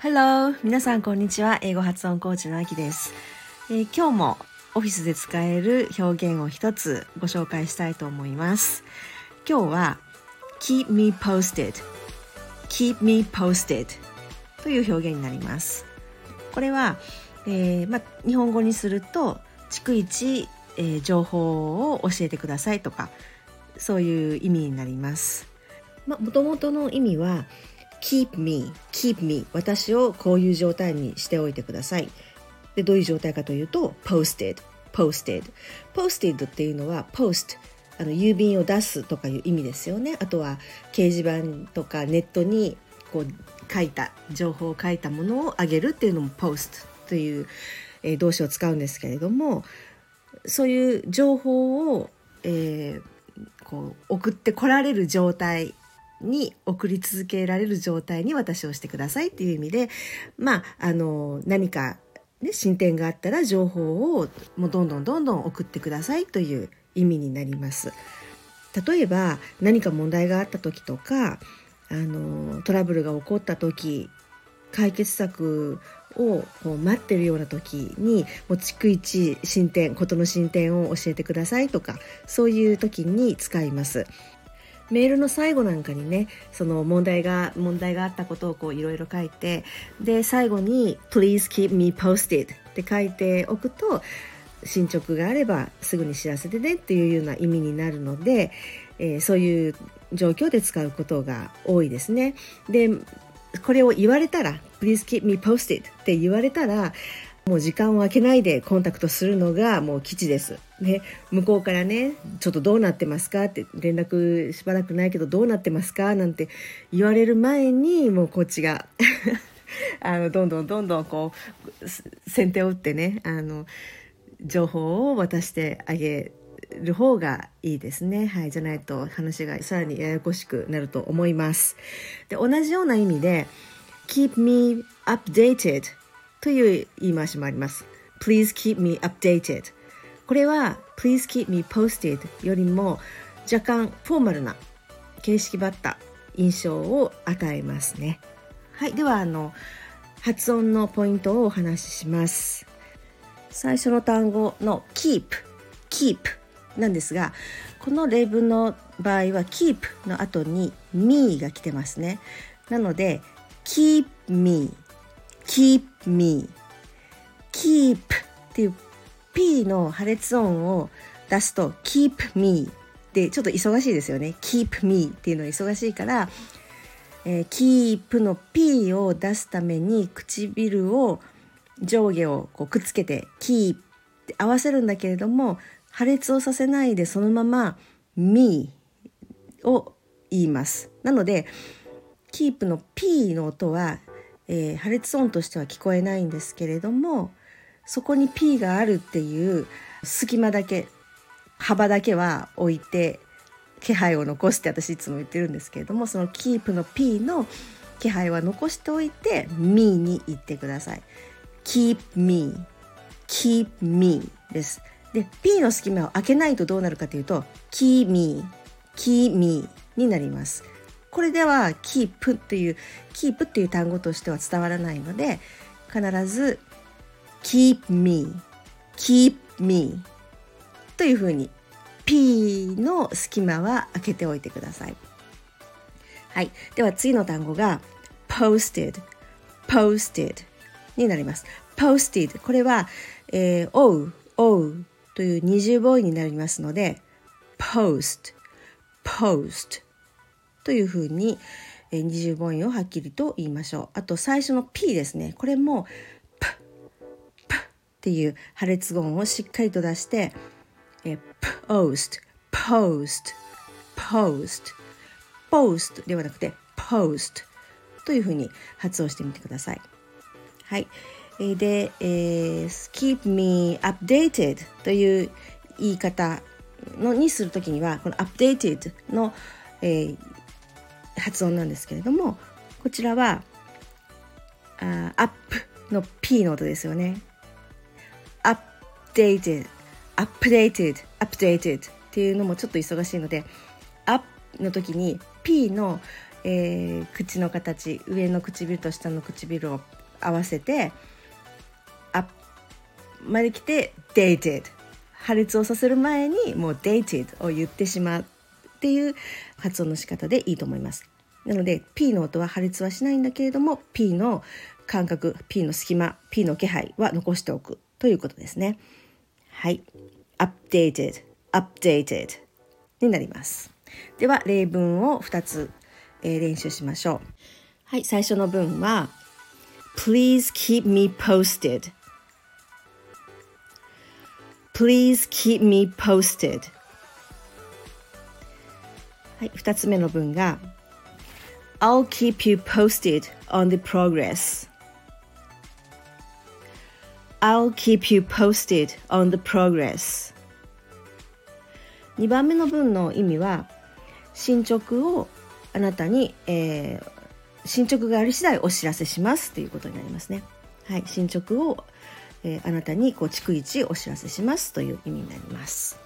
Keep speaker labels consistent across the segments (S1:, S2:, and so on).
S1: Hello! 皆さんこんにちは。英語発音コーチのあきです、えー、今日もオフィスで使える表現を一つご紹介したいと思います。今日は keep me posted keep me posted という表現になります。これは、えーま、日本語にすると逐一、えー、情報を教えてくださいとかそういう意味になります。ま、もともとの意味は keep me, keep me 私をこういう状態にしておいてください。でどういう状態かというと posted, posted, posted っていうのは post あの郵便を出すとかいう意味ですよね。あとは掲示板とかネットにこう書いた情報を書いたものをあげるっていうのも post という、えー、動詞を使うんですけれどもそういう情報を、えー、こう送ってこられる状態に送り続けられる状態に私をしてくださいっていう意味でまああの何か、ね、進展があったら情報をもうどんどんどんどん送ってくださいという意味になります。例えば何か問題があった時とかあのトラブルが起こった時解決策をこう待ってるような時にもう逐一進展事の進展を教えてくださいとかそういう時に使います。メールの最後なんかにねその問題が問題があったことをこういろいろ書いてで最後に「Please keep me posted」って書いておくと進捗があればすぐに知らせてねっていうような意味になるので、えー、そういう状況で使うことが多いですね。でこれを言われたら「Please keep me posted」って言われたらもう時間を空けないでコンタクトするのがもう基地です。で向こうからね「ちょっとどうなってますか?」って連絡しばらくないけどどうなってますか？なんて言われる前にもうこっちが あのどんどんどんどんこう先手を打ってねあの情報を渡してあげる方がいいですね。はい。じゃないと話がさらにややこしくなると思います。で、同じような意味で keep me updated という言い回しもあります。please keep me updated これは please keep me posted よりも若干フォーマルな形式ばった印象を与えますね。はい。では、あの、発音のポイントをお話しします。最初の単語の keep keep なんですがこの例文の場合は keep の後に me が来てますね。なので keep me keep me keep っていう P の破裂音を出すと keep me でちょっと忙しいですよね。keep me っていうの忙しいから、えー、keep の P を出すために唇を上下をこうくっつけてキーって合わせるんだけれども破裂をさせないでそのまま me を言います。なのでキープの P の音は、えー、破裂音としては聞こえないんですけれどもそこに P があるっていう隙間だけ幅だけは置いて気配を残して私いつも言ってるんですけれどもそのキープの P の気配は残しておいて me に言ってください。keep me keep me ですで P の隙間を開けないとどうなるかというと keep me keep me になりますこれでは keep っていう keep っていう単語としては伝わらないので必ず keep me keep me というふうに P の隙間は開けておいてください。はい。では次の単語が posted posted になります。posted これは、えー、おう、おうという二重母音になりますので post post というふうに、二重母音をはっきりと言いましょう。あと最初の p ですね。これも p, p っていう破裂音をしっかりと出して、え、post post post post ではなくて post というふうに発音してみてください。はい。で、えー、keep me updated という言い方のにするときには、この updated の、えー、発音なんですけれども、こちらは、あ up の P の音ですよね。updated, updated, updated っていうのもちょっと忙しいので「up」の時に P の、えー、口の形上の唇と下の唇を合わせて「」まで来て「dated」破裂をさせる前にもう dated を言ってしまうっていう発音の仕方でいいと思います。なので P の音は破裂はしないんだけれども P の感覚 P の隙間 P の気配は残しておくということですね。はい。updated, updated になります。では例文を2つ、えー、練習しましょう。はい、最初の文は Please keep me posted Please keep me posted はい、2つ目の文が I'll keep you posted on the progress I'll keep you posted on the progress 2番目の文の意味は進捗をあなたに、えー、進捗があり次第お知らせしますということになりますね。はい、進捗をえー、あなたにこう逐一お知らせしますという意味になります。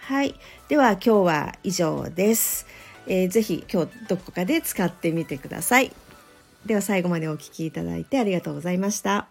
S1: はい。では今日は以上です。えー、ぜひ今日どこかで使ってみてください。では最後までお聴きいただいてありがとうございました。